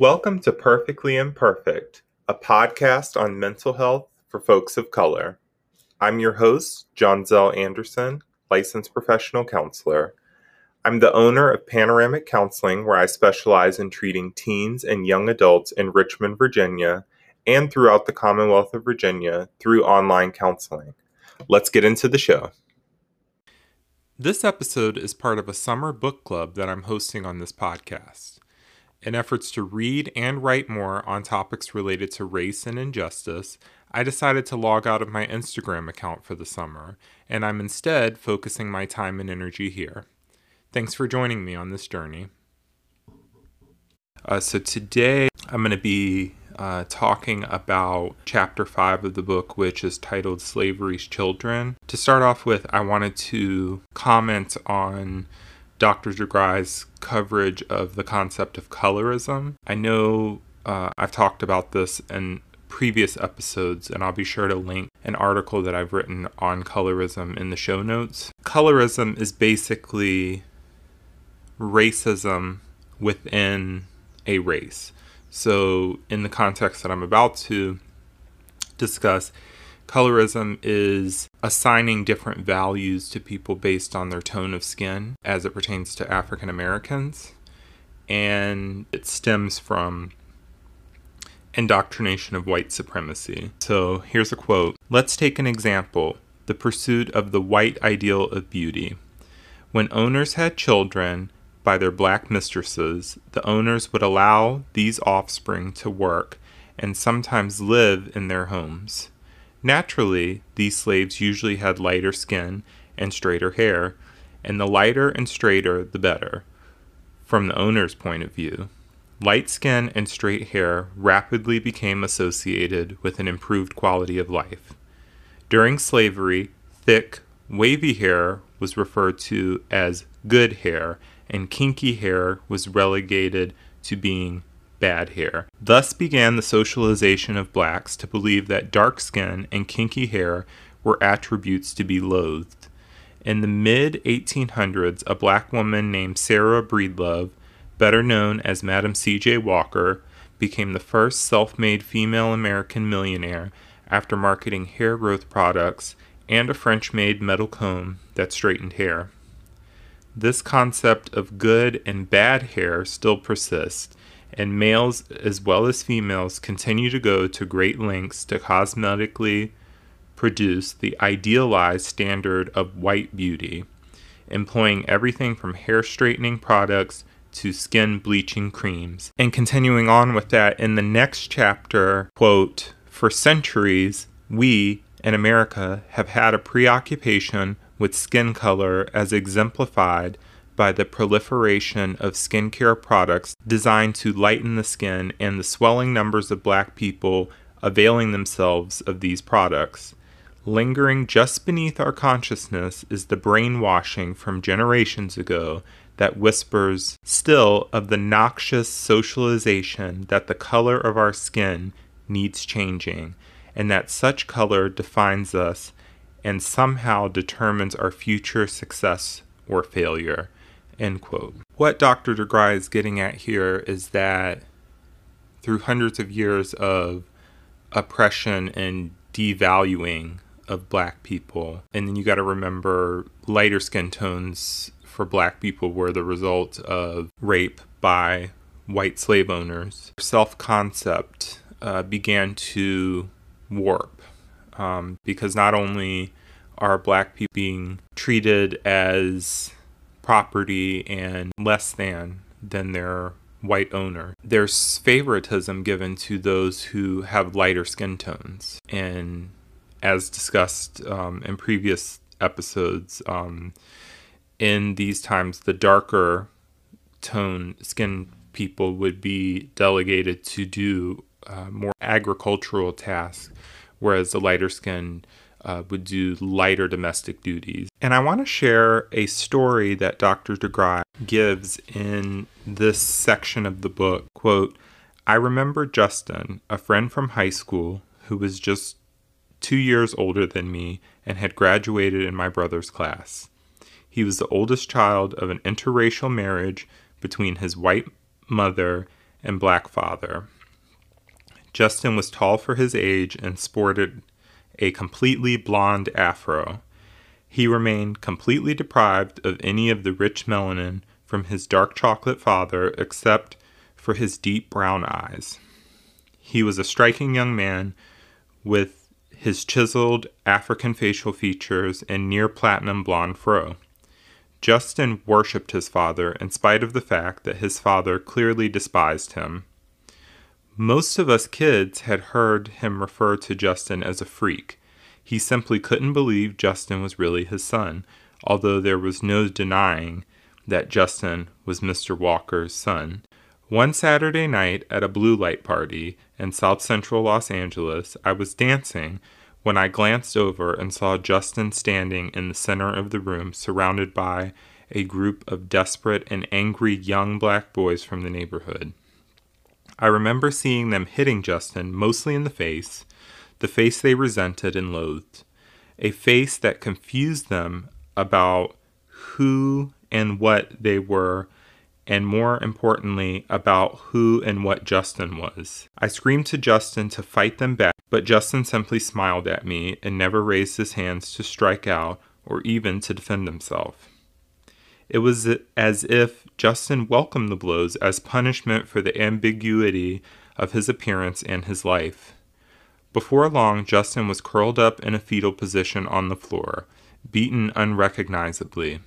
Welcome to Perfectly Imperfect, a podcast on mental health for folks of color. I'm your host, John Zell Anderson, licensed professional counselor. I'm the owner of Panoramic Counseling, where I specialize in treating teens and young adults in Richmond, Virginia, and throughout the Commonwealth of Virginia through online counseling. Let's get into the show. This episode is part of a summer book club that I'm hosting on this podcast. In efforts to read and write more on topics related to race and injustice, I decided to log out of my Instagram account for the summer, and I'm instead focusing my time and energy here. Thanks for joining me on this journey. Uh, so, today I'm going to be uh, talking about chapter five of the book, which is titled Slavery's Children. To start off with, I wanted to comment on Dr. DeGruy's coverage of the concept of colorism. I know uh, I've talked about this in previous episodes, and I'll be sure to link an article that I've written on colorism in the show notes. Colorism is basically racism within a race. So, in the context that I'm about to discuss, Colorism is assigning different values to people based on their tone of skin as it pertains to African Americans. And it stems from indoctrination of white supremacy. So here's a quote Let's take an example the pursuit of the white ideal of beauty. When owners had children by their black mistresses, the owners would allow these offspring to work and sometimes live in their homes. Naturally, these slaves usually had lighter skin and straighter hair, and the lighter and straighter the better, from the owner's point of view. Light skin and straight hair rapidly became associated with an improved quality of life. During slavery, thick, wavy hair was referred to as good hair, and kinky hair was relegated to being bad hair. Thus began the socialization of blacks to believe that dark skin and kinky hair were attributes to be loathed. In the mid 1800s, a black woman named Sarah Breedlove, better known as Madam C.J. Walker, became the first self made female American millionaire after marketing hair growth products and a French made metal comb that straightened hair. This concept of good and bad hair still persists, and males as well as females continue to go to great lengths to cosmetically produce the idealized standard of white beauty, employing everything from hair straightening products to skin bleaching creams. And continuing on with that, in the next chapter, quote, for centuries, we in America have had a preoccupation with skin color as exemplified by the proliferation of skincare products designed to lighten the skin and the swelling numbers of black people availing themselves of these products. Lingering just beneath our consciousness is the brainwashing from generations ago that whispers still of the noxious socialization that the color of our skin needs changing, and that such color defines us and somehow determines our future success or failure. End quote. What Dr. DeGruy is getting at here is that through hundreds of years of oppression and devaluing of black people, and then you got to remember lighter skin tones for black people were the result of rape by white slave owners. Self concept uh, began to warp um, because not only are black people being treated as property and less than than their white owner. There's favoritism given to those who have lighter skin tones. And as discussed um, in previous episodes, um, in these times, the darker tone skin people would be delegated to do uh, more agricultural tasks, whereas the lighter skin uh, would do lighter domestic duties. And I want to share a story that Dr. DeGruy gives in this section of the book. Quote, I remember Justin, a friend from high school who was just two years older than me and had graduated in my brother's class. He was the oldest child of an interracial marriage between his white mother and black father. Justin was tall for his age and sported a completely blonde afro. He remained completely deprived of any of the rich melanin from his dark chocolate father except for his deep brown eyes. He was a striking young man with his chiseled African facial features and near platinum blonde fro. Justin worshipped his father in spite of the fact that his father clearly despised him. Most of us kids had heard him refer to Justin as a freak. He simply couldn't believe Justin was really his son, although there was no denying that Justin was Mr. Walker's son. One Saturday night at a blue light party in South Central Los Angeles, I was dancing when I glanced over and saw Justin standing in the center of the room, surrounded by a group of desperate and angry young black boys from the neighborhood. I remember seeing them hitting Justin mostly in the face, the face they resented and loathed, a face that confused them about who and what they were and more importantly, about who and what Justin was. I screamed to Justin to fight them back, but Justin simply smiled at me and never raised his hands to strike out or even to defend himself. It was as if Justin welcomed the blows as punishment for the ambiguity of his appearance and his life. Before long, Justin was curled up in a fetal position on the floor, beaten unrecognizably.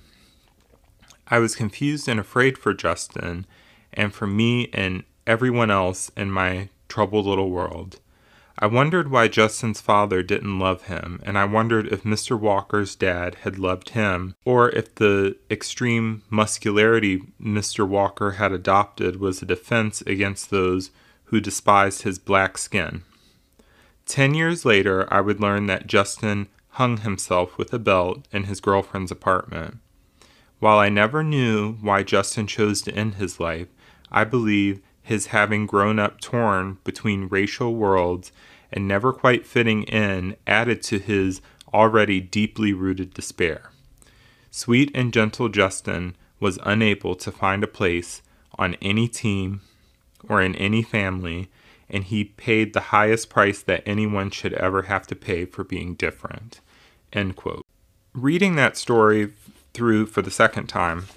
I was confused and afraid for Justin and for me and everyone else in my troubled little world. I wondered why Justin's father didn't love him, and I wondered if Mr. Walker's dad had loved him, or if the extreme muscularity Mr. Walker had adopted was a defense against those who despised his black skin. Ten years later, I would learn that Justin hung himself with a belt in his girlfriend's apartment. While I never knew why Justin chose to end his life, I believe his having grown up torn between racial worlds and never quite fitting in added to his already deeply rooted despair. Sweet and gentle Justin was unable to find a place on any team or in any family, and he paid the highest price that anyone should ever have to pay for being different. End quote. Reading that story through for the second time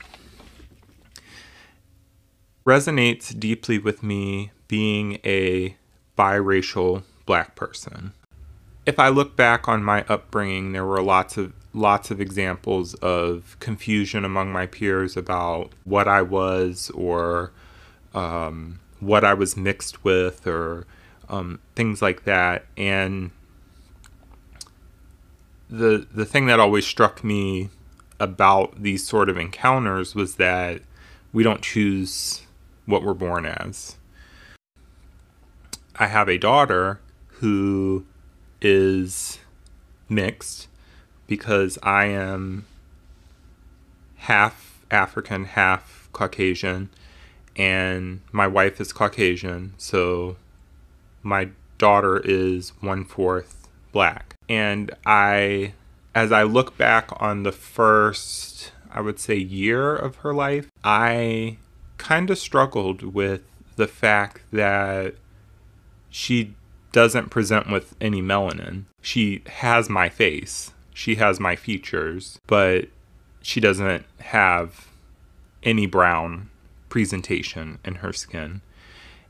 resonates deeply with me being a biracial black person. If I look back on my upbringing, there were lots of lots of examples of confusion among my peers about what I was or um, what I was mixed with or um, things like that. And the the thing that always struck me about these sort of encounters was that we don't choose what we're born as. I have a daughter who is mixed because I am half African, half Caucasian, and my wife is Caucasian, so my daughter is one fourth black. And I as I look back on the first, I would say, year of her life, I kind of struggled with the fact that she doesn't present with any melanin. She has my face, she has my features, but she doesn't have any brown presentation in her skin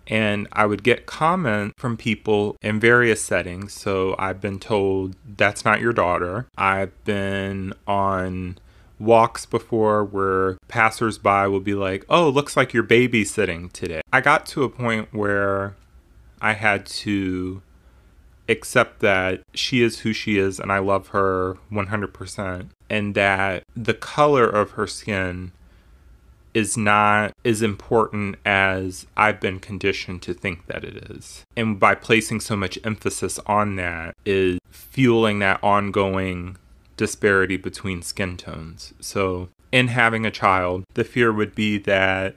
and I would get comments from people in various settings. So I've been told that's not your daughter. I've been on walks before where passersby will be like, oh, looks like you're babysitting today. I got to a point where I had to accept that she is who she is and I love her 100%, and that the color of her skin is not as important as I've been conditioned to think that it is. And by placing so much emphasis on that is fueling that ongoing disparity between skin tones. So, in having a child, the fear would be that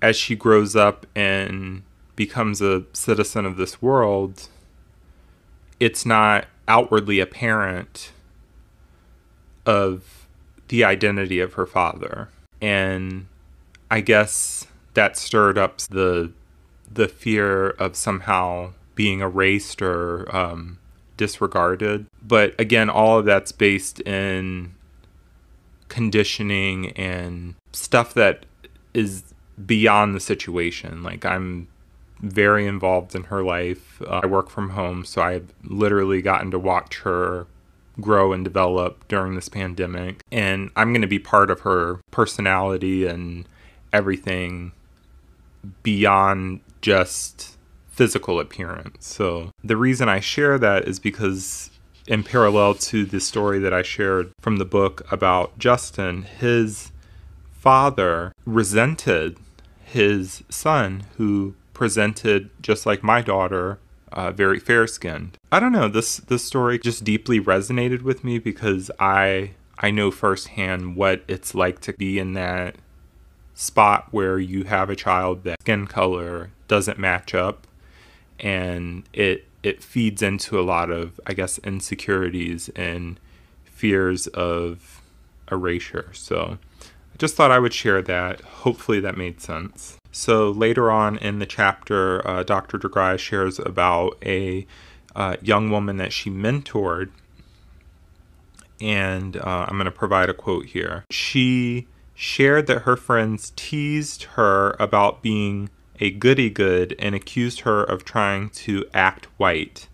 as she grows up and becomes a citizen of this world, it's not outwardly apparent of the identity of her father and I guess that stirred up the the fear of somehow being erased or um, disregarded. But again, all of that's based in conditioning and stuff that is beyond the situation. Like I'm very involved in her life. Uh, I work from home, so I've literally gotten to watch her grow and develop during this pandemic. And I'm going to be part of her personality and everything beyond just physical appearance. So the reason I share that is because in parallel to the story that I shared from the book about Justin, his father resented his son who presented just like my daughter uh, very fair skinned. I don't know. This this story just deeply resonated with me because I I know firsthand what it's like to be in that spot where you have a child that skin color doesn't match up, and it it feeds into a lot of I guess insecurities and fears of erasure. So I just thought I would share that. Hopefully that made sense. So later on in the chapter, uh, Dr. DeGrasse shares about a uh, young woman that she mentored. And uh, I'm going to provide a quote here. She shared that her friends teased her about being a goody good and accused her of trying to act white.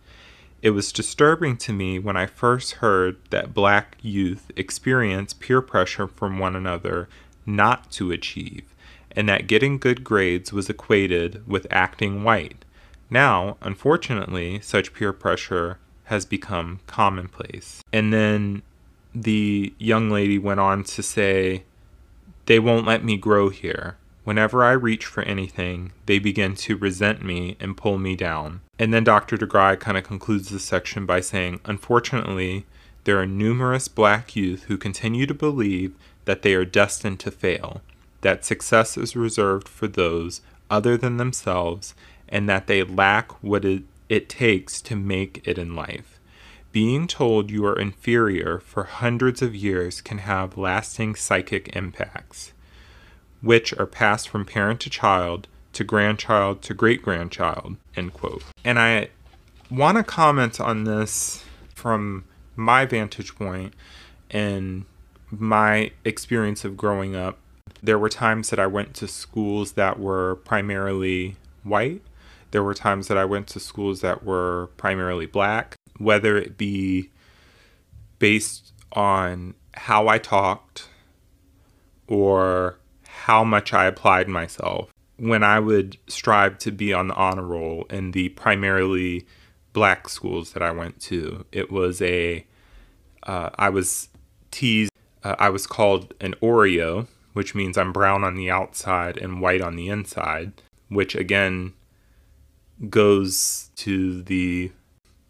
It was disturbing to me when I first heard that black youth experience peer pressure from one another not to achieve and that getting good grades was equated with acting white. Now, unfortunately, such peer pressure has become commonplace. And then the young lady went on to say, They won't let me grow here. Whenever I reach for anything, they begin to resent me and pull me down. And then Dr. DeGrasse kind of concludes this section by saying, Unfortunately, there are numerous black youth who continue to believe that they are destined to fail that success is reserved for those other than themselves and that they lack what it, it takes to make it in life. Being told you are inferior for hundreds of years can have lasting psychic impacts, which are passed from parent to child to grandchild to great grandchild. End quote. And I want to comment on this from my vantage point and my experience of growing up there were times that I went to schools that were primarily white. There were times that I went to schools that were primarily black, whether it be based on how I talked or how much I applied myself. When I would strive to be on the honor roll in the primarily black schools that I went to, it was a uh, I was teased. Uh, I was called an Oreo which means I'm brown on the outside and white on the inside, which again goes to the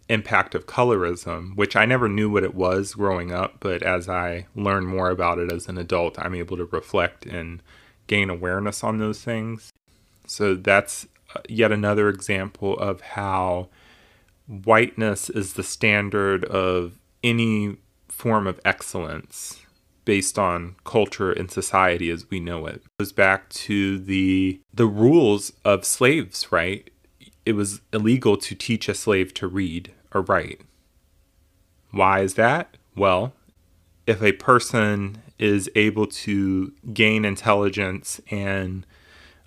impact of colorism, which I never knew what it was growing up, but as I learn more about it as an adult, I'm able to reflect and gain awareness on those things. So that's uh, yet another example of how whiteness is the standard of any form of excellence based on culture and society as we know it. It goes back to the the rules of slaves, right? It was illegal to teach a slave to read or write. Why is that? Well, if a person is able to gain intelligence and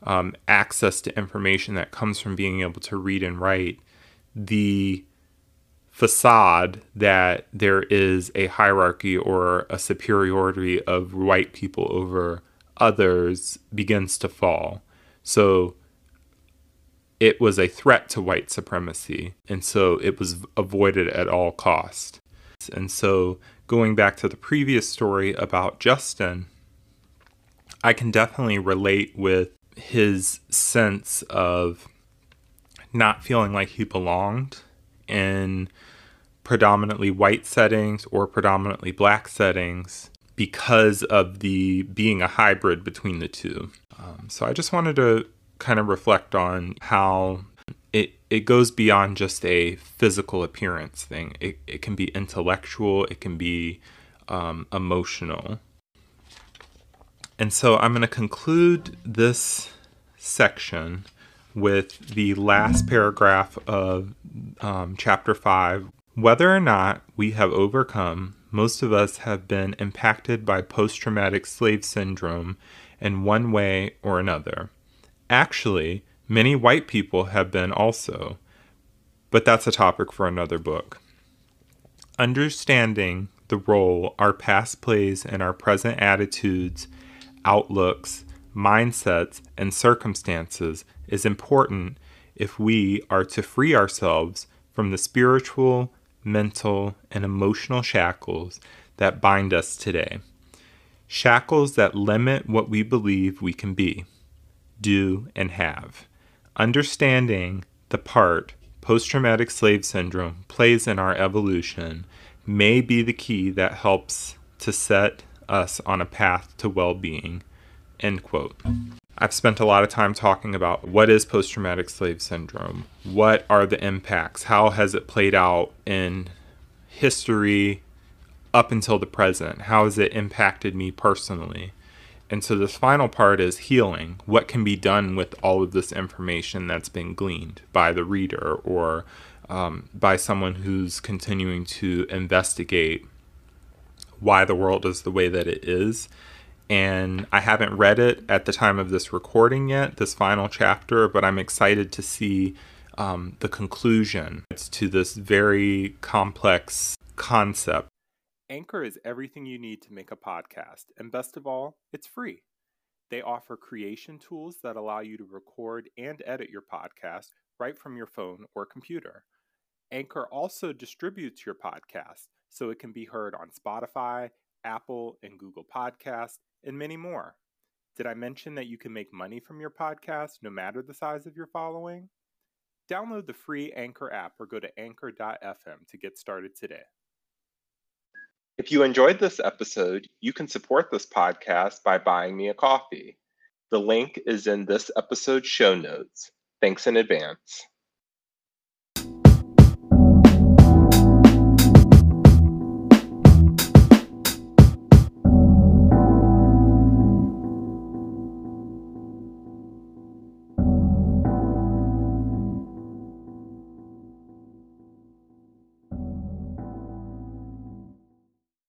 um, access to information that comes from being able to read and write, the facade that there is a hierarchy or a superiority of white people over others begins to fall. So it was a threat to white supremacy, and so it was avoided at all cost. And so going back to the previous story about Justin, I can definitely relate with his sense of not feeling like he belonged in predominantly white settings or predominantly black settings because of the being a hybrid between the two. Um, so I just wanted to kind of reflect on how it goes beyond just a physical appearance thing. It, it can be intellectual, it can be um, emotional. And so I'm going to conclude this section with the last paragraph of um, chapter 5. Whether or not we have overcome, most of us have been impacted by post traumatic slave syndrome in one way or another. Actually, many white people have been also, but that's a topic for another book. Understanding the role our past plays in our present attitudes, outlooks, mindsets, and circumstances is important if we are to free ourselves from the spiritual, mental, and emotional shackles that bind us today. Shackles that limit what we believe we can be, do, and have. Understanding the part post traumatic slave syndrome plays in our evolution may be the key that helps to set us on a path to well being. End quote. I've spent a lot of time talking about what is post traumatic slave syndrome, what are the impacts, how has it played out in history up until the present, how has it impacted me personally. And so this final part is healing. What can be done with all of this information that's been gleaned by the reader or um, by someone who's continuing to investigate why the world is the way that it is. And I haven't read it at the time of this recording yet, this final chapter, but I'm excited to see um, the conclusion to this very complex concept. Anchor is everything you need to make a podcast, and best of all, it's free. They offer creation tools that allow you to record and edit your podcast right from your phone or computer. Anchor also distributes your podcast so it can be heard on Spotify, Apple, and Google Podcasts, and many more. Did I mention that you can make money from your podcast no matter the size of your following? Download the free Anchor app or go to anchor.fm to get started today. If you enjoyed this episode, you can support this podcast by buying me a coffee. The link is in this episode's show notes. Thanks in advance.